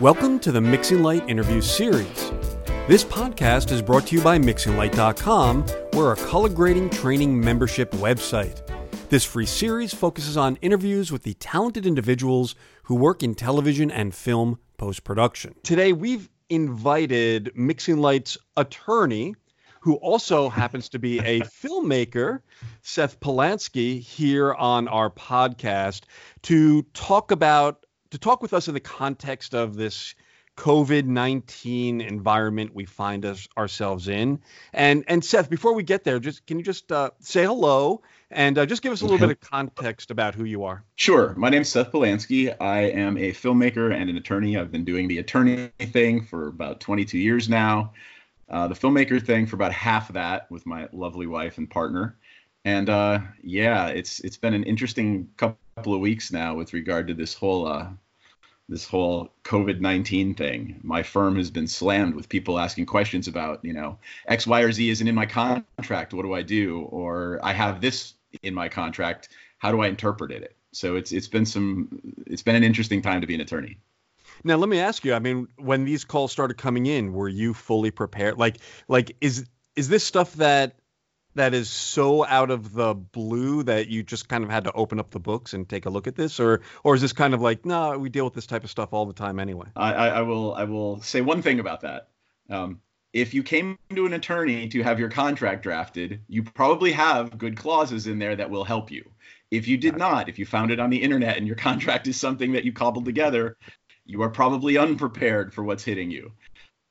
Welcome to the Mixing Light interview series. This podcast is brought to you by MixingLight.com, we're a color grading training membership website. This free series focuses on interviews with the talented individuals who work in television and film post production. Today, we've invited Mixing Light's attorney, who also happens to be a filmmaker, Seth Polansky, here on our podcast to talk about to talk with us in the context of this COVID nineteen environment we find us ourselves in. And and Seth, before we get there, just can you just uh, say hello and uh, just give us a little bit of context about who you are? Sure. My name is Seth Polansky. I am a filmmaker and an attorney. I've been doing the attorney thing for about 22 years now. Uh, the filmmaker thing for about half of that with my lovely wife and partner. And uh, yeah, it's it's been an interesting couple of weeks now with regard to this whole uh, this whole COVID 19 thing. My firm has been slammed with people asking questions about, you know, X, Y, or Z isn't in my contract. What do I do? Or I have this in my contract. How do I interpret it? So it's it's been some it's been an interesting time to be an attorney. Now let me ask you. I mean, when these calls started coming in, were you fully prepared? Like like is is this stuff that that is so out of the blue that you just kind of had to open up the books and take a look at this, or or is this kind of like no, we deal with this type of stuff all the time anyway? I, I will I will say one thing about that. Um, if you came to an attorney to have your contract drafted, you probably have good clauses in there that will help you. If you did not, if you found it on the internet and your contract is something that you cobbled together, you are probably unprepared for what's hitting you.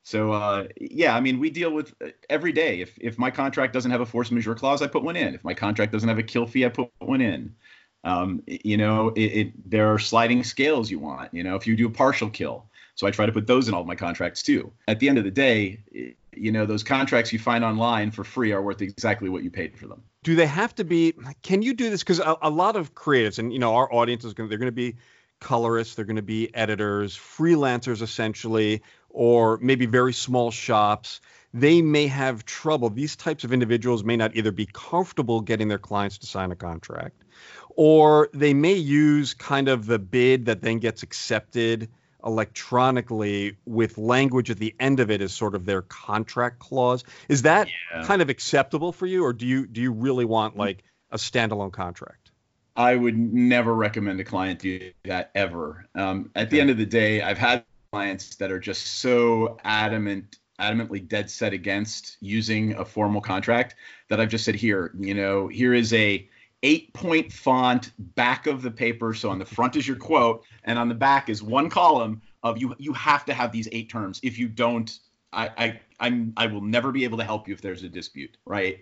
So uh, yeah, I mean, we deal with uh, every day. If if my contract doesn't have a force majeure clause, I put one in. If my contract doesn't have a kill fee, I put one in. Um, you know, it, it, there are sliding scales you want. You know, if you do a partial kill, so I try to put those in all my contracts too. At the end of the day, you know, those contracts you find online for free are worth exactly what you paid for them. Do they have to be? Can you do this? Because a, a lot of creatives, and you know, our audience is going. They're going to be colorists. They're going to be editors, freelancers, essentially or maybe very small shops, they may have trouble. These types of individuals may not either be comfortable getting their clients to sign a contract, or they may use kind of the bid that then gets accepted electronically with language at the end of it as sort of their contract clause. Is that yeah. kind of acceptable for you, or do you do you really want like a standalone contract? I would never recommend a client do that ever. Um, at the end of the day, I've had clients that are just so adamant adamantly dead set against using a formal contract that I've just said here, you know, here is a eight point font back of the paper. So on the front is your quote, and on the back is one column of you. You have to have these eight terms. If you don't, I I I'm I will never be able to help you if there's a dispute, right?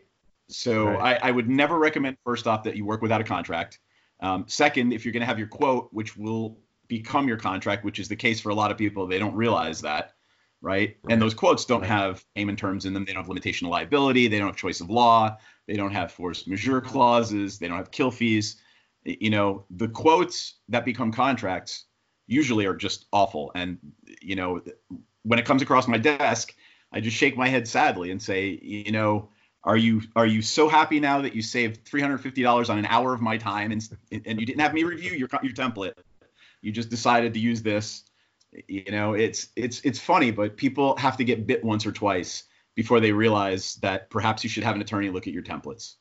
So right. I, I would never recommend first off that you work without a contract. Um, second, if you're going to have your quote, which will become your contract, which is the case for a lot of people. They don't realize that, right? right. And those quotes don't right. have payment terms in them. They don't have limitation of liability. They don't have choice of law. They don't have force majeure clauses. They don't have kill fees. You know, the quotes that become contracts usually are just awful. And you know, when it comes across my desk, I just shake my head sadly and say, you know, are you are you so happy now that you saved $350 on an hour of my time and and you didn't have me review your your template? You just decided to use this. You know, it's it's it's funny, but people have to get bit once or twice before they realize that perhaps you should have an attorney look at your templates.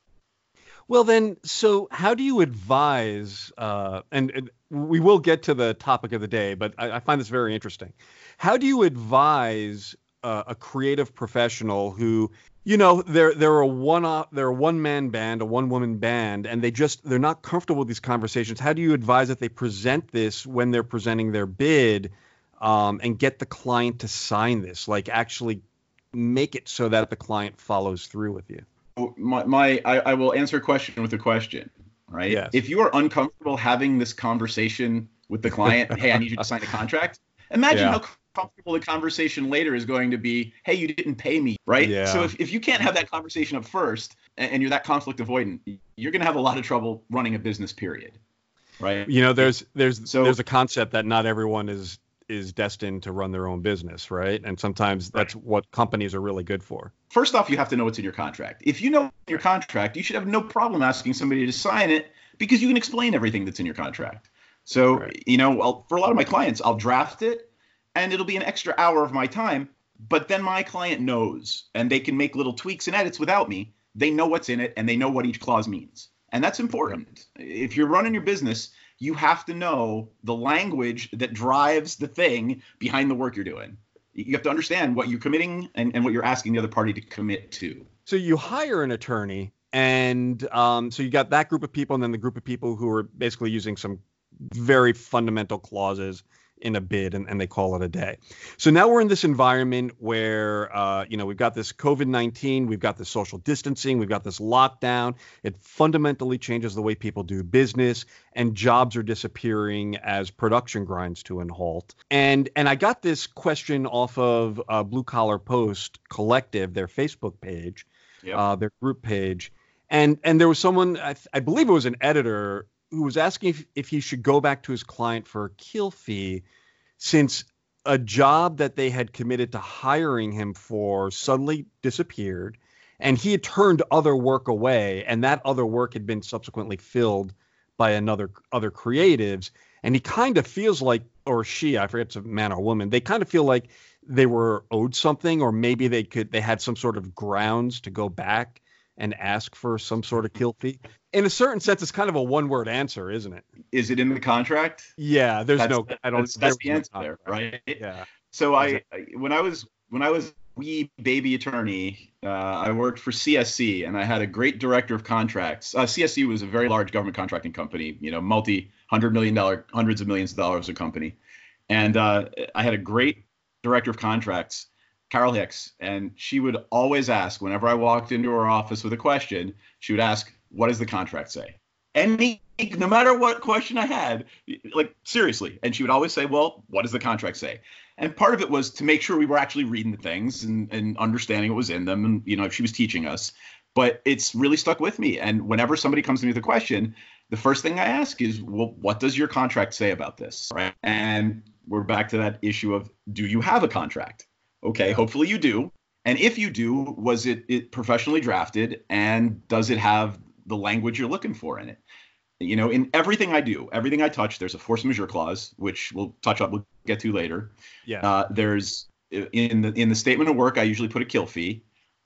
Well, then, so how do you advise? Uh, and, and, we will get to the topic of the day, but I, I find this very interesting. How do you advise uh, a creative professional who you know they're they're a one off they're a one man band a one woman band and they just they're not comfortable with these conversations how do you advise that they present this when they're presenting their bid um, and get the client to sign this like actually make it so that the client follows through with you my, my I, I will answer a question with a question right yes. if you are uncomfortable having this conversation with the client hey i need you to sign a contract imagine yeah. how comfortable the conversation later is going to be, hey, you didn't pay me, right? Yeah. So if, if you can't have that conversation up first and, and you're that conflict avoidant, you're going to have a lot of trouble running a business, period. Right. You know, there's there's so, there's a concept that not everyone is is destined to run their own business, right? And sometimes that's right. what companies are really good for. First off, you have to know what's in your contract. If you know your contract, you should have no problem asking somebody to sign it because you can explain everything that's in your contract. So, right. you know, I'll, for a lot of my clients, I'll draft it and it'll be an extra hour of my time. But then my client knows, and they can make little tweaks and edits without me. They know what's in it, and they know what each clause means, and that's important. If you're running your business, you have to know the language that drives the thing behind the work you're doing. You have to understand what you're committing and, and what you're asking the other party to commit to. So you hire an attorney, and um, so you got that group of people, and then the group of people who are basically using some very fundamental clauses in a bid and, and they call it a day. So now we're in this environment where, uh, you know, we've got this COVID 19, we've got this social distancing, we've got this lockdown. It fundamentally changes the way people do business and jobs are disappearing as production grinds to a halt. And, and I got this question off of uh, Blue Collar Post Collective, their Facebook page, yep. uh, their group page. And, and there was someone, I, I believe it was an editor who was asking if, if he should go back to his client for a kill fee since a job that they had committed to hiring him for suddenly disappeared and he had turned other work away and that other work had been subsequently filled by another other creatives and he kind of feels like or she i forget it's a man or woman they kind of feel like they were owed something or maybe they could they had some sort of grounds to go back and ask for some sort of kill fee. In a certain sense, it's kind of a one-word answer, isn't it? Is it in the contract? Yeah, there's that's, no. I don't. That's, that's the answer there, right? Yeah. So I, when I was when I was wee baby attorney, uh, I worked for CSC, and I had a great director of contracts. Uh, CSC was a very large government contracting company, you know, multi hundred million dollar, hundreds of millions of dollars of company, and uh, I had a great director of contracts Carol Hicks, and she would always ask whenever I walked into her office with a question, she would ask, "What does the contract say?" Any, no matter what question I had, like seriously, and she would always say, "Well, what does the contract say?" And part of it was to make sure we were actually reading the things and, and understanding what was in them, and you know, she was teaching us. But it's really stuck with me. And whenever somebody comes to me with a question, the first thing I ask is, "Well, what does your contract say about this?" Right? And we're back to that issue of, do you have a contract? Okay, hopefully you do. And if you do, was it, it professionally drafted and does it have the language you're looking for in it? You know, in everything I do, everything I touch, there's a force majeure clause, which we'll touch up, we'll get to later. Yeah. Uh, there's in the in the statement of work, I usually put a kill fee.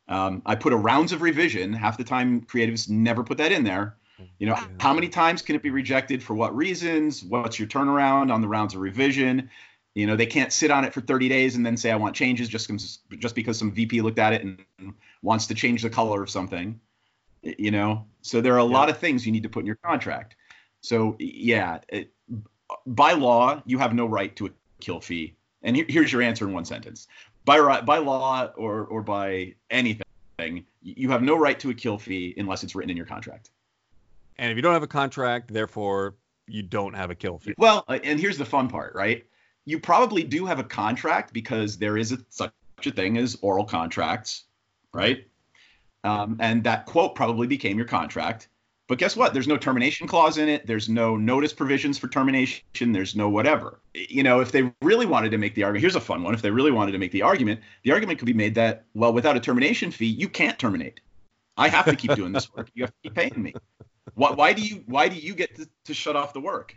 Um, I put a rounds of revision. Half the time, creatives never put that in there. You know, yeah. how many times can it be rejected for what reasons? What's your turnaround on the rounds of revision? You know, they can't sit on it for 30 days and then say I want changes just just because some VP looked at it and wants to change the color of something. You know, so there are a yeah. lot of things you need to put in your contract. So yeah, it, by law, you have no right to a kill fee. And here, here's your answer in one sentence: by by law or or by anything, you have no right to a kill fee unless it's written in your contract. And if you don't have a contract, therefore you don't have a kill fee. Well, uh, and here's the fun part, right? you probably do have a contract because there is a, such a thing as oral contracts, right? Um, and that quote probably became your contract. But guess what? There's no termination clause in it. There's no notice provisions for termination. There's no whatever. You know, if they really wanted to make the argument, here's a fun one. If they really wanted to make the argument, the argument could be made that, well, without a termination fee, you can't terminate. I have to keep doing this work. You have to keep paying me. Why, why do you why do you get to, to shut off the work?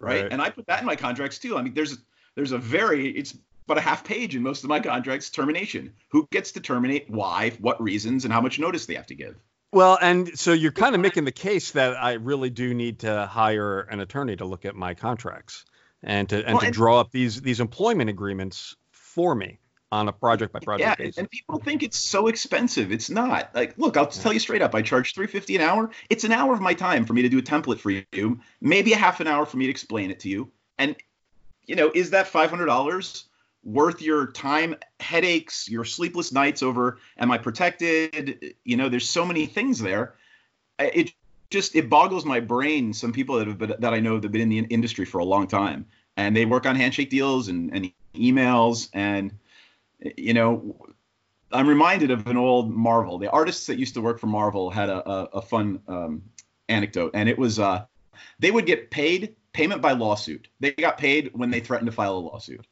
right? right? And I put that in my contracts too. I mean, there's there's a very it's but a half page in most of my contracts termination. Who gets to terminate? Why? What reasons? And how much notice they have to give? Well, and so you're kind of making the case that I really do need to hire an attorney to look at my contracts and to and well, to and, draw up these these employment agreements for me on a project by project yeah, basis. And people think it's so expensive. It's not. Like, look, I'll tell you straight up. I charge three fifty an hour. It's an hour of my time for me to do a template for you. Maybe a half an hour for me to explain it to you. And you know, is that five hundred dollars worth your time, headaches, your sleepless nights over? Am I protected? You know, there's so many things there. It just it boggles my brain. Some people that have been, that I know that have been in the industry for a long time, and they work on handshake deals and, and emails and you know, I'm reminded of an old Marvel. The artists that used to work for Marvel had a, a, a fun um, anecdote, and it was uh, they would get paid payment by lawsuit. They got paid when they threatened to file a lawsuit.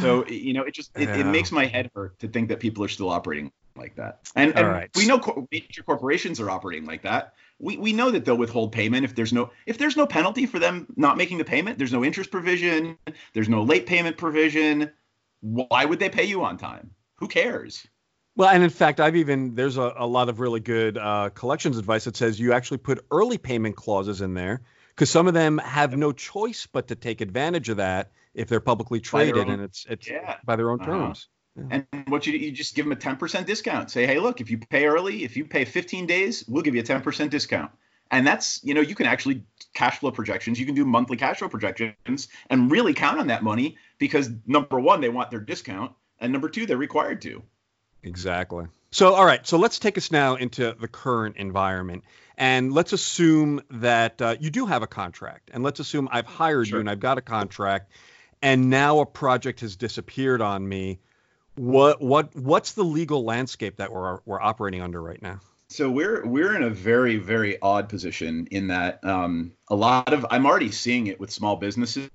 So you know, it just it, yeah. it, makes my head hurt to think that people are still operating like that. And, and right. we know co- major corporations are operating like that. we, we know that they'll withhold payment if there's no if there's no penalty for them not making the payment there's no interest provision there's no late payment provision why would they pay you on time who cares well and in fact i've even there's a, a lot of really good uh, collections advice that says you actually put early payment clauses in there because some of them have no choice but to take advantage of that if they're publicly traded own, and it's it's yeah. by their own uh-huh. terms yeah. And what you you just give them a 10% discount. Say, hey, look, if you pay early, if you pay 15 days, we'll give you a 10% discount. And that's, you know, you can actually cash flow projections. You can do monthly cash flow projections and really count on that money because number one, they want their discount. And number two, they're required to. Exactly. So, all right. So let's take us now into the current environment. And let's assume that uh, you do have a contract. And let's assume I've hired sure. you and I've got a contract. And now a project has disappeared on me what what what's the legal landscape that we're we're operating under right now? So we're we're in a very very odd position in that um, a lot of I'm already seeing it with small businesses.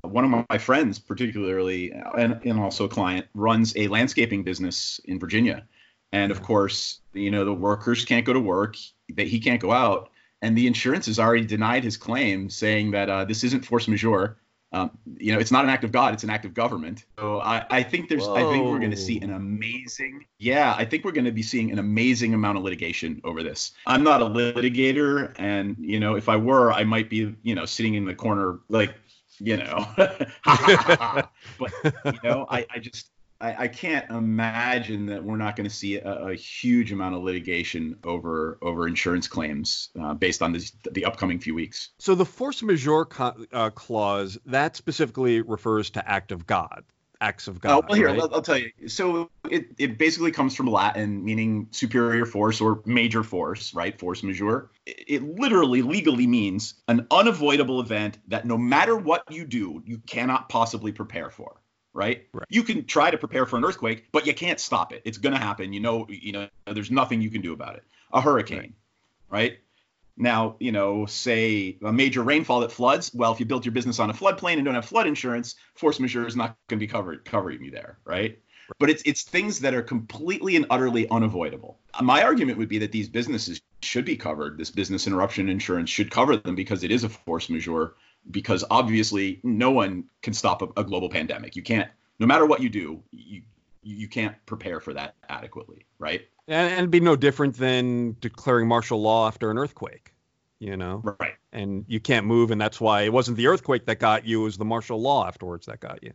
One of my friends, particularly and, and also a client, runs a landscaping business in Virginia, and of course, you know the workers can't go to work, that he can't go out, and the insurance has already denied his claim, saying that uh, this isn't force majeure um, you know, it's not an act of God; it's an act of government. So I, I think there's, Whoa. I think we're going to see an amazing, yeah, I think we're going to be seeing an amazing amount of litigation over this. I'm not a litigator, and you know, if I were, I might be, you know, sitting in the corner like, you know, but you know, I, I just, I, I, can't imagine that we're not going to see a, a, huge amount of litigation over over insurance claims uh, based on this, the upcoming few weeks. So the force majeure co- uh, clause that specifically refers to act of God, acts of God. Oh, well, here right? I'll, I'll, tell you. So it it basically comes from Latin, meaning superior force or major force, right? Force majeure. It, it literally legally means an unavoidable event that no matter what you do, you cannot possibly prepare for right? right? You can try to prepare for an earthquake, but you can't stop it. It's going to happen. You know, you know, there's nothing you can do about it. A hurricane, right? right? Now, you know, say a major rainfall that floods. Well, if you built your business on a floodplain and don't have flood insurance, force majeure is not going to be covered covering you there, right? But it's it's things that are completely and utterly unavoidable. My argument would be that these businesses should be covered. This business interruption insurance should cover them because it is a force majeure because obviously no one can stop a, a, global pandemic. You can't, no matter what you do, you you can't prepare for that adequately, right? And, and it'd be no different than declaring martial law after an earthquake, you know? Right. And you can't move, and that's why it wasn't the earthquake that got you; it was the martial law afterwards that got you.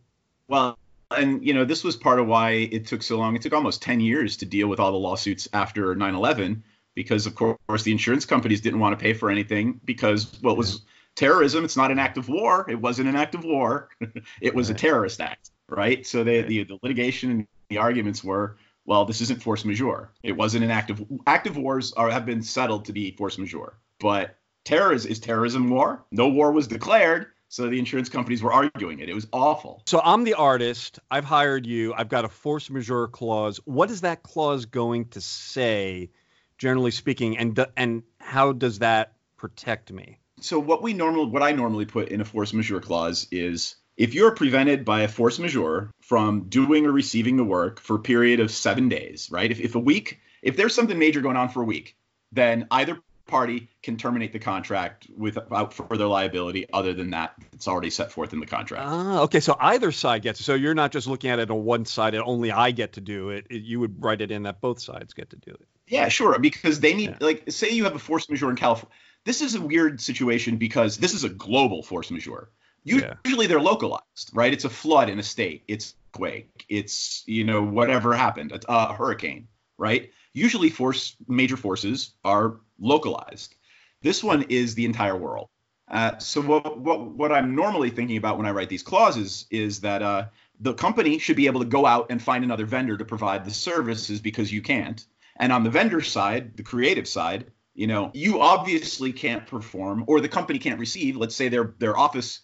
Well, and you know, this was part of why it took so long. It took almost 10 years to deal with all the lawsuits after 9/11 because of course the insurance companies didn't want to pay for anything because what well, was terrorism it's not an act of war it wasn't an act of war it was right. a terrorist act right so they, the, the litigation and the arguments were well this isn't force majeure it wasn't an act of active wars are have been settled to be force majeure but terrorism is terrorism war no war was declared so the insurance companies were arguing it. It was awful. So I'm the artist. I've hired you. I've got a force majeure clause. What is that clause going to say, generally speaking, and and how does that protect me? So what we normally what I normally put in a force majeure clause is if you're prevented by a force majeure from doing or receiving the work for a period of seven days, right? If, if a week, if there's something major going on for a week, then either party can terminate the contract without further liability other than that it's already set forth in the contract. Ah, okay. So either side gets it. So you're not just looking at it on one side and only I get to do it. it you would write it in that both sides get to do it. Yeah, sure. Because they need, yeah. like, say you have a force majeure in California this is a weird situation because this is a global force majeure. Usually yeah. they're localized, right? It's a flood in a state. It's quake. It's you know whatever happened, a, a hurricane, right? Usually force majeure forces are localized. This one is the entire world. Uh, so what, what what I'm normally thinking about when I write these clauses is that uh, the company should be able to go out and find another vendor to provide the services because you can't. And on the vendor side, the creative side, you know you obviously can't perform or the company can't receive. Let's say their their office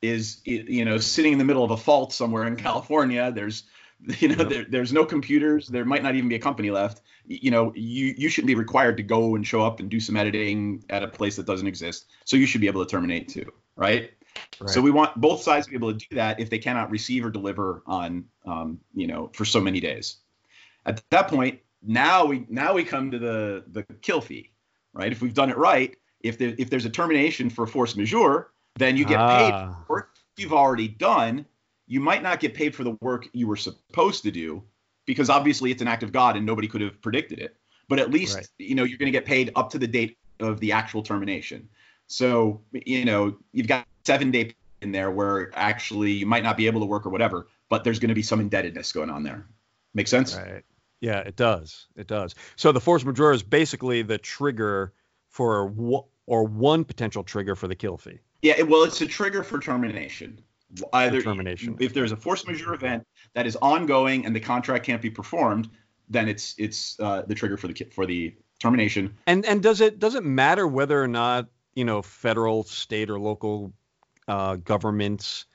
is you know sitting in the middle of a fault somewhere in california. There's you know there, there's no computers. There might not even be a company left. You know you you shouldn't be required to go and show up and do some editing at a place that doesn't exist. So you should be able to terminate too right, right. so we want both sides to be able to do that if they cannot receive or deliver on um, you know for so many days. At that point now we now we come to the the kill fee right? If we've done it right, if there, if there's a termination for force majeure, then you get paid Ah. for work you've already done. You might not get paid for the work you were supposed to do because obviously it's an act of God and nobody could have predicted it. But at least Right. you know you're going to get paid up to the date of the actual termination. So you know you've got seven day in there where actually you might not be able to work or whatever, but there's going to be some indebtedness going on there. Make sense? Right. Yeah, it does. It does. So the force majeure is basically the trigger for w- or one potential trigger for the kill fee. Yeah, well, it's a trigger for termination. Either termination. if there's a force majeure event that is ongoing and the contract can't be performed, then it's it's uh, the trigger for the for the termination. And and does it does it matter whether or not you know federal, state, or local uh, governments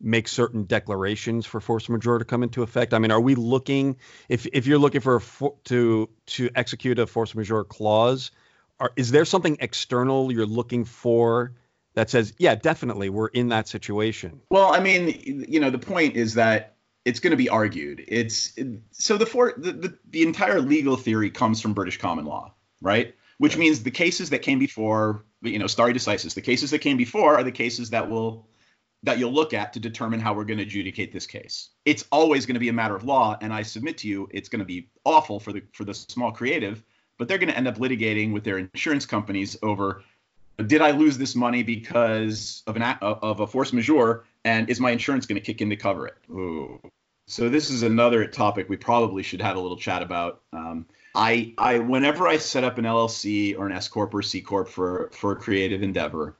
make certain declarations for force majeure to come into effect? I mean, are we looking if if you're looking for a for, to to execute a force majeure clause, are, is there something external you're looking for that says, yeah, definitely we're in that situation? Well, I mean, you know, the point is that it's going to be argued. It's so the for the, the the entire legal theory comes from British common law, right? Which Right. means the cases that came before, you know, stare decisis, the cases that came before are the cases that will that you'll look at to determine how we're going to adjudicate this case. It's always going to be a matter of law, and I submit to you, it's going to be awful for the for the small creative, but they're going to end up litigating with their insurance companies over did I lose this money because of an of a force majeure, and is my insurance going to kick in to cover it? Ooh. So this is another topic we probably should have a little chat about. Um, I, I, whenever I set up an LLC or an S corp or C corp for for a creative endeavor,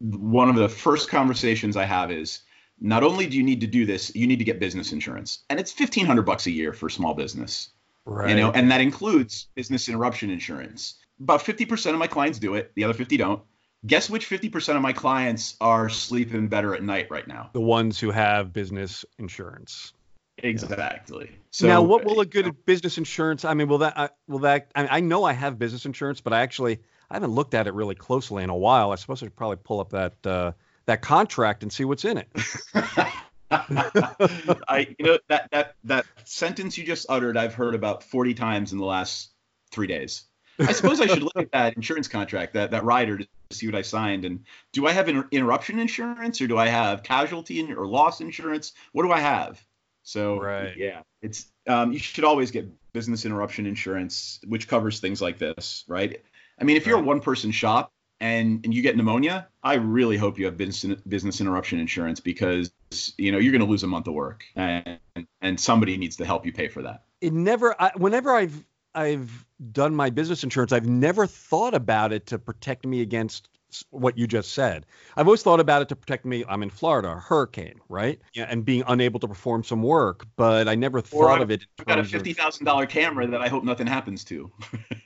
one of the first conversations I have is not only do you need to do this, you need to get business insurance, and it's fifteen hundred bucks a year for small business Right. you know and that includes business interruption insurance about 50% of my clients do it the other 50 don't guess which 50% of my clients are sleeping better at night right now the ones who have business insurance. exactly so now, what will a good business insurance? I mean, will that uh, will that? I, I know I have business insurance, but I actually I haven't looked at it really closely in a while. I suppose I should probably pull up that uh, that contract and see what's in it. I you know that that that sentence you just uttered I've heard about 40 times in the last 3 days. I suppose I should look at that insurance contract that that rider to see what I signed and do I have inter- interruption insurance or do I have casualty or loss insurance? What do I have? So Right. yeah, it's um, you should always get business interruption insurance which covers things like this, right? I mean, if you're a one person shop and and you get pneumonia, I really hope you have business business interruption insurance because you know you're going to lose a month of work and and somebody needs to help you pay for that. It never. I, whenever I've I've done my business insurance, I've never thought about it to protect me against what you just said. I've always thought about it to protect me. I'm in Florida, a hurricane, right? Yeah, and being unable to perform some work, but I never thought of it. I've got a fifty thousand dollar camera that I hope nothing happens to.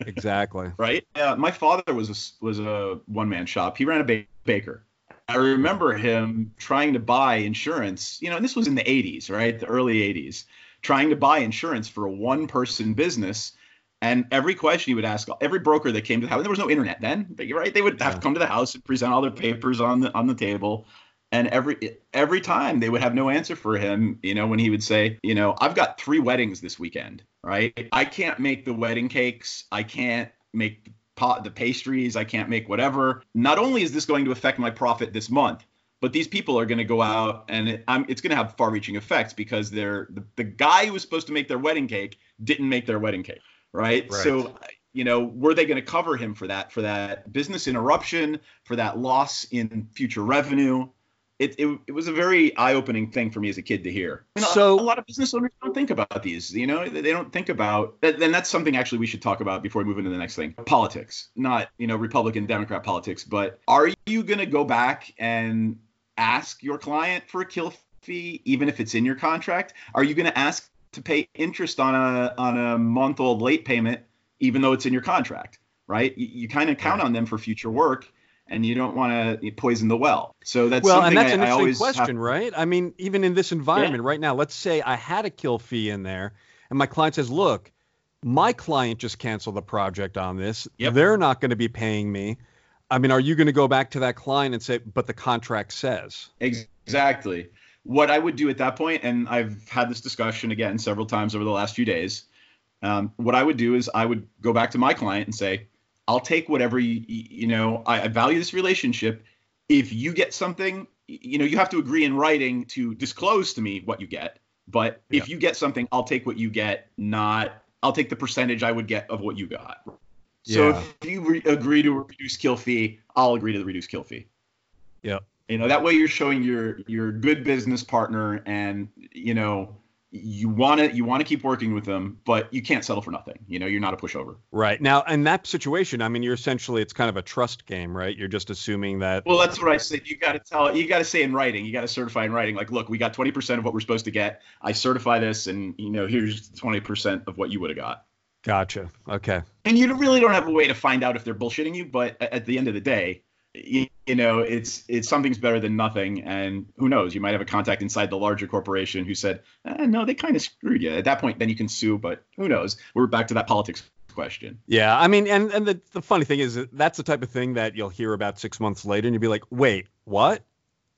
Exactly. right? Yeah, my father was a, was a one man shop. He ran a ba- baker. I remember him trying to buy insurance. You know, and this was in the 80s, right? The early 80s, trying to buy insurance for a one person business. And every question he would ask, every broker that came to the house, there was no internet then, but you're right. They would have Yeah. to come to the house and present all their papers on the on the table. And every every time they would have no answer for him, you know, when he would say, you know, I've got three weddings this weekend, right? I can't make the wedding cakes. I can't make the pot the pastries. I can't make whatever. Not only is this going to affect my profit this month, but these people are going to go out and it, I'm, it's going to have far-reaching effects because they're the, the guy who was supposed to make their wedding cake didn't make their wedding cake, right? Right. So you know, were they going to cover him for that for that business interruption, for that loss in future revenue? It, it, it was a very eye-opening thing for me as a kid to hear. So- a lot of business owners don't think about these. You know, they they don't think about. And that's something actually we should talk about before we move into the next thing. Politics, not you know Republican Democrat politics, but are you going to go back and ask your client for a kill fee, even if it's in your contract? Are you going to ask to pay interest on a on a month old late payment, even though it's in your contract? Right? You, you kind of count Right. on them for future work, and you don't want to poison the well. So that's well, something and that's I, an interesting always have- question, right? I mean, even in this environment right now, let's say I had a kill fee in there, and my client says, "Look, my client just canceled the project on this. Yep. They're not going to be paying me." I mean, are you going to go back to that client and say, "But the contract says"? Exactly. What I would do at that point, and I've had this discussion again several times over the last few days. Um, what I would do is I would go back to my client and say, I'll take whatever you you know. I, I value this relationship. If you get something, you know, you have to agree in writing to disclose to me what you get. But yeah. if you get something, I'll take what you get. Not I'll take the percentage I would get of what you got. So yeah. if you re- agree to a reduced kill fee, I'll agree to the reduced kill fee. Yeah. You know that way you're showing your your good business partner, and you know you want to you want to keep working with them, but you can't settle for nothing. You know, you're not a pushover. Right now, in that situation, I mean, you're essentially it's kind of a trust game, right? You're just assuming that. Well, that's what I said. You got to tell. You got to say in writing. You got to certify in writing. Like, look, we got 20% of what we're supposed to get. I certify this, and you know, here's 20% of what you would have got. Gotcha. Okay. And you really don't have a way to find out if they're bullshitting you, but at the end of the day, you, you, know, it's it's something's better than nothing. And who knows? You might have a contact inside the larger corporation who said, eh, "No, they kind of screwed you." At that point, then you can sue. But who knows? We're back to that politics question. Yeah, I mean, and and the the funny thing is that's the type of thing that you'll hear about six months later, and you'll be like, "Wait, what?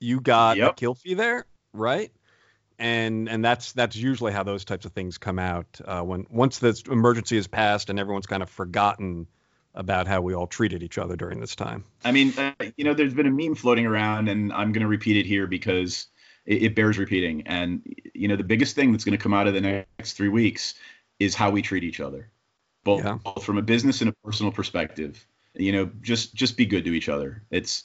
You got yep. a kill fee there, right?" and and that's that's usually how those types of things come out uh, when once this emergency is passed and everyone's kind of forgotten about how we all treated each other during this time. I mean, uh, you know, there's been a meme floating around, and I'm going to repeat it here because it, it, bears repeating. And you know, the biggest thing that's going to come out of the next three weeks is how we treat each other, both, yeah. both from a business and a personal perspective. You know, just just be good to each other. It's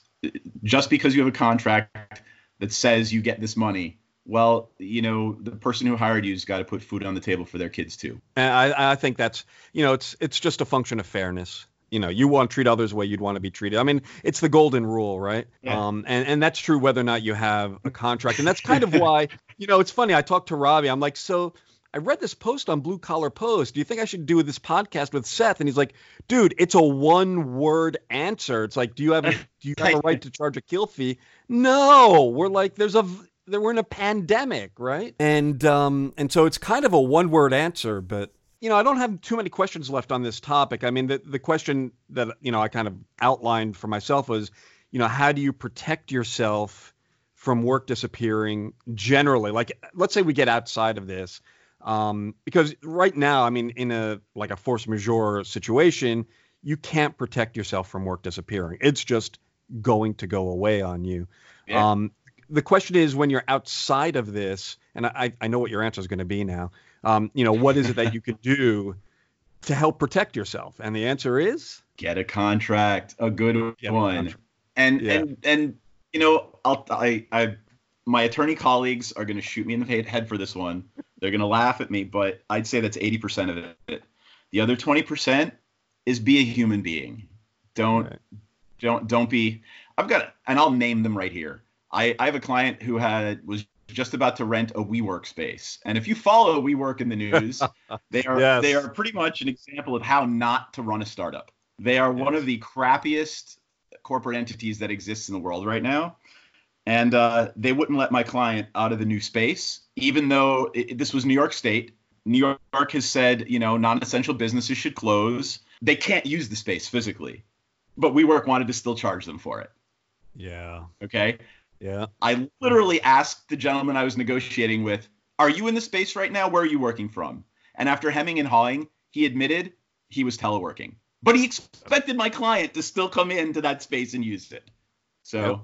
just because you have a contract that says you get this money well, you know, the person who hired you's got to put food on the table for their kids too. And I, I think that's, you know, it's it's just a function of fairness. You know, you want to treat others the way you'd want to be treated. I mean, it's the golden rule, right? Yeah. Um, and and that's true whether or not you have a contract. And that's kind of why, you know, it's funny. I talked to Robbie. I'm like, so I read this post on Blue Collar Post. Do you think I should do this podcast with Seth? And he's like, dude, it's a one word answer. It's like, do you have a, do you have a right to charge a kill fee? No, we're like, there's a we're in a pandemic, right? And um, and so it's kind of a one word answer, but you know, I don't have too many questions left on this topic. I mean, the the question that you know I kind of outlined for myself was, you know, how do you protect yourself from work disappearing generally? Like, let's say we get outside of this, um, because right now, I mean, in a like a force majeure situation, you can't protect yourself from work disappearing. It's just going to go away on you. Yeah. Um, the question is when you're outside of this, and I, I know what your answer is going to be now. Um, you know, what is it that you could do to help protect yourself? And the answer is get a contract, a good get one. A and yeah. and and you know, I'll I I my attorney colleagues are going to shoot me in the head for this one. They're going to laugh at me, but I'd say that's 80% of it. The other 20% is be a human being. Don't right. don't don't be I've got and I'll name them right here. I, I have a client who had was just about to rent a WeWork space, and if you follow WeWork in the news, they are yes. they are pretty much an example of how not to run a startup. They are yes. one of the crappiest corporate entities that exists in the world right now, and uh, they wouldn't let my client out of the new space, even though it, this was New York State. New York has said, you know, non-essential businesses should close. They can't use the space physically, but WeWork wanted to still charge them for it. Yeah. Okay. Yeah. I literally asked the gentleman I was negotiating with, Are you in the space right now? Where are you working from? And after hemming and hawing, he admitted he was teleworking. But he expected my client to still come into that space and use it. So, yep.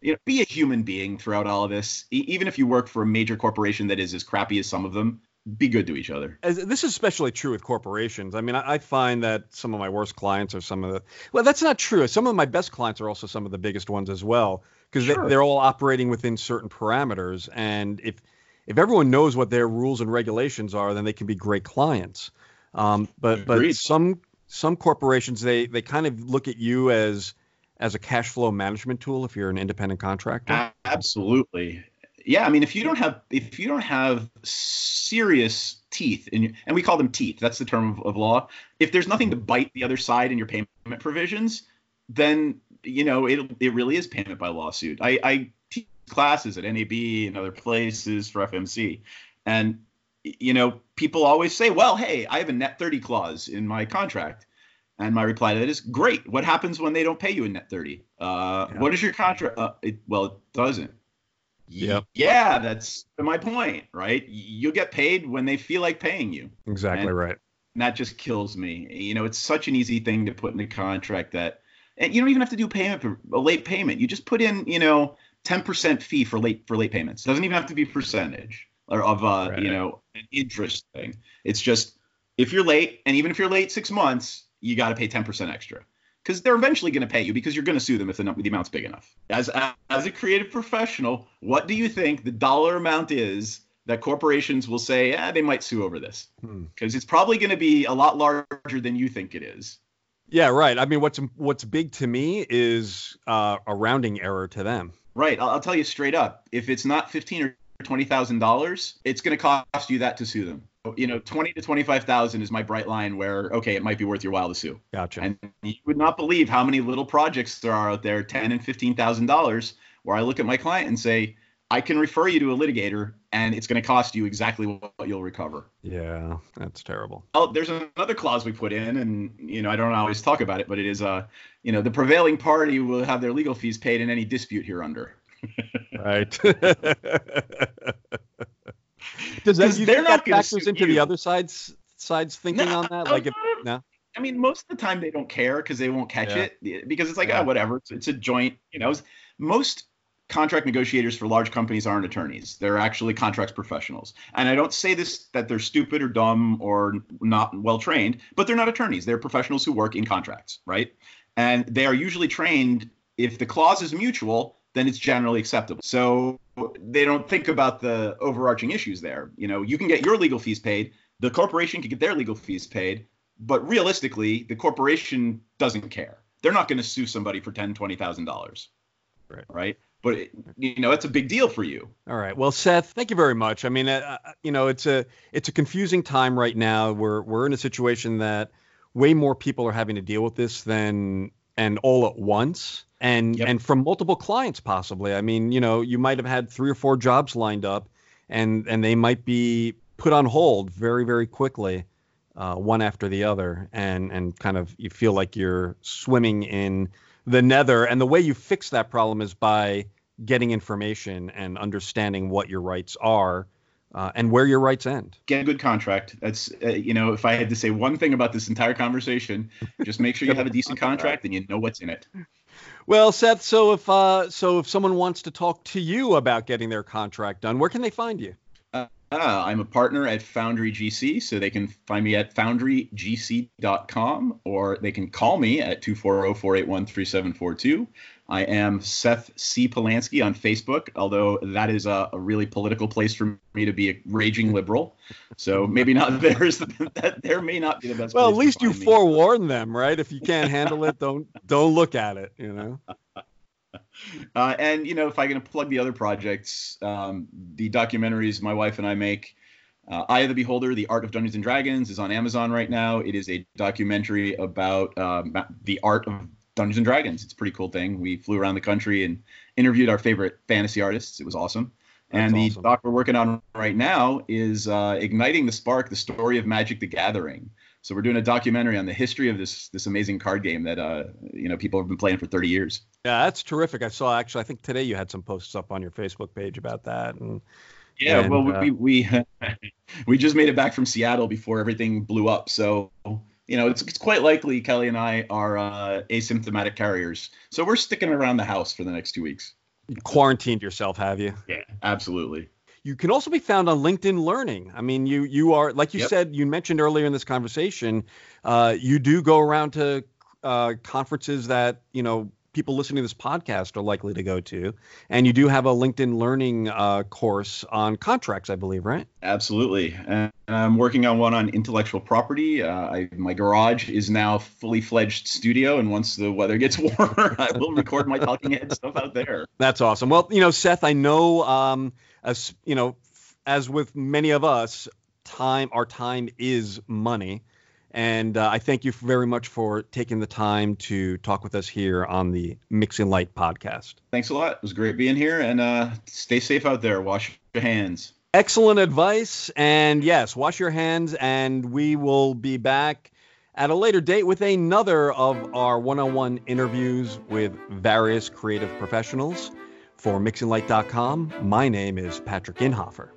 you know, be a human being throughout all of this. E- even if you work for a major corporation that is as crappy as some of them, be good to each other. As, this is especially true with corporations. I mean, I, I, find that some of my worst clients are some of the. Well, that's not true. Some of my best clients are also some of the biggest ones as well because sure. they, are all operating within certain parameters. And if if everyone knows what their rules and regulations are, then they can be great clients. Um, but Agreed. but some some corporations they they kind of look at you as as a cash flow management tool if you're an independent contractor. Absolutely. Yeah, I mean if you don't have if you don't have serious teeth in your, and we call them teeth, that's the term of, of law. If there's nothing to bite the other side in your payment provisions, then you know, it it really is payment by lawsuit. I, I teach classes at NAB and other places for FMC, and you know, people always say, "Well, hey, I have a net 30 clause in my contract." And my reply to that is, "Great. What happens when they don't pay you in net 30? Uh, yeah. What is your contract? Uh, it, well, it doesn't. Yeah. Yeah, that's my point, right? You'll get paid when they feel like paying you. Exactly and, right. that just kills me. You know, it's such an easy thing to put in the contract that and you don't even have to do payment for a late payment. You just put in, you know, 10% fee for late for late payments. It doesn't even have to be percentage or of uh, right. you know, an interest thing. It's just if you're late and even if you're late 6 months, you got to pay 10% extra. Cuz they're eventually going to pay you because you're going to sue them if the, the amount's big enough. As as a creative professional, what do you think the dollar amount is that corporations will say, "Yeah, they might sue over this." Because hmm. it's probably going to be a lot larger than you think it is. Yeah, right. I mean, what's what's big to me is uh, a rounding error to them. Right. I'll, I'll tell you straight up. If it's not fifteen or twenty thousand dollars, it's going to cost you that to sue them. You know, twenty to twenty-five thousand is my bright line where okay, it might be worth your while to sue. Gotcha. And you would not believe how many little projects there are out there, ten and fifteen thousand dollars, where I look at my client and say, I can refer you to a litigator and it's going to cost you exactly what you'll recover. Yeah, that's terrible. Oh, there's another clause we put in, and you know I don't always talk about it, but it is uh, you know, the prevailing party will have their legal fees paid in any dispute here under. Right. Does that they're not that factors into you. the other side's side's thinking no, on that? Like, if, no. I mean, most of the time they don't care because they won't catch yeah. it because it's like, yeah. oh, whatever. It's, it's a joint. You know, most contract negotiators for large companies aren't attorneys. They're actually contracts professionals. And I don't say this that they're stupid or dumb or not well trained, but they're not attorneys. They're professionals who work in contracts, right? And they are usually trained if the clause is mutual, then it's generally acceptable. So they don't think about the overarching issues there. You know, you can get your legal fees paid, the corporation can get their legal fees paid, but realistically, the corporation doesn't care. They're not going to sue somebody for ten, twenty thousand dollars. Right. Right but you know it's a big deal for you. All right. Well, Seth, thank you very much. I mean, uh, uh, you know, it's a it's a confusing time right now. We're we're in a situation that way more people are having to deal with this than and all at once and yep. and from multiple clients possibly. I mean, you know, you might have had three or four jobs lined up and and they might be put on hold very very quickly. Uh, one after the other, and and kind of you feel like you're swimming in the nether. And the way you fix that problem is by getting information and understanding what your rights are uh, and where your rights end. Get a good contract. That's uh, you know, if I had to say one thing about this entire conversation, just make sure you have a decent contract and you know what's in it. Well, Seth, so if uh, so if someone wants to talk to you about getting their contract done, where can they find you? Uh, I'm a partner at Foundry GC, so they can find me at foundrygc.com or they can call me at 240 481 3742. I am Seth C. Polansky on Facebook, although that is a, a, really political place for me to be a raging liberal. So maybe not there's that there may not be the best. Well, at least you me. forewarn them, right? If you can't handle it, don't don't look at it. You know. Uh, and you know, if I can plug the other projects, um, the documentaries my wife and I make. Uh, Eye of the Beholder: The Art of Dungeons and Dragons is on Amazon right now. It is a documentary about um, the art of Dungeons and Dragons. It's a pretty cool thing. We flew around the country and interviewed our favorite fantasy artists. It was awesome. That's and the awesome. doc we're working on right now is uh, igniting the spark, the story of Magic: The Gathering. So we're doing a documentary on the history of this this amazing card game that uh, you know people have been playing for 30 years. Yeah, that's terrific. I saw actually. I think today you had some posts up on your Facebook page about that. And yeah, and, well, uh, we we we just made it back from Seattle before everything blew up. So you know, it's, it's quite likely Kelly and I are uh, asymptomatic carriers. So we're sticking around the house for the next two weeks. You quarantined yourself, have you? Yeah, absolutely. You can also be found on LinkedIn Learning. I mean, you you are like you yep. said, you mentioned earlier in this conversation, uh, you do go around to uh, conferences that you know people listening to this podcast are likely to go to. And you do have a LinkedIn Learning uh, course on contracts, I believe, right? Absolutely. And I'm working on one on intellectual property. Uh, I, my garage is now fully fledged studio, and once the weather gets warmer, I will record my talking head stuff out there. That's awesome. Well, you know, Seth, I know, um, as you know, as with many of us, time, our time is money. And uh, I thank you very much for taking the time to talk with us here on the Mixing Light podcast. Thanks a lot. It was great being here. And uh, stay safe out there. Wash your hands. Excellent advice. And yes, wash your hands. And we will be back at a later date with another of our one on one interviews with various creative professionals. For MixingLight.com, my name is Patrick Inhofer.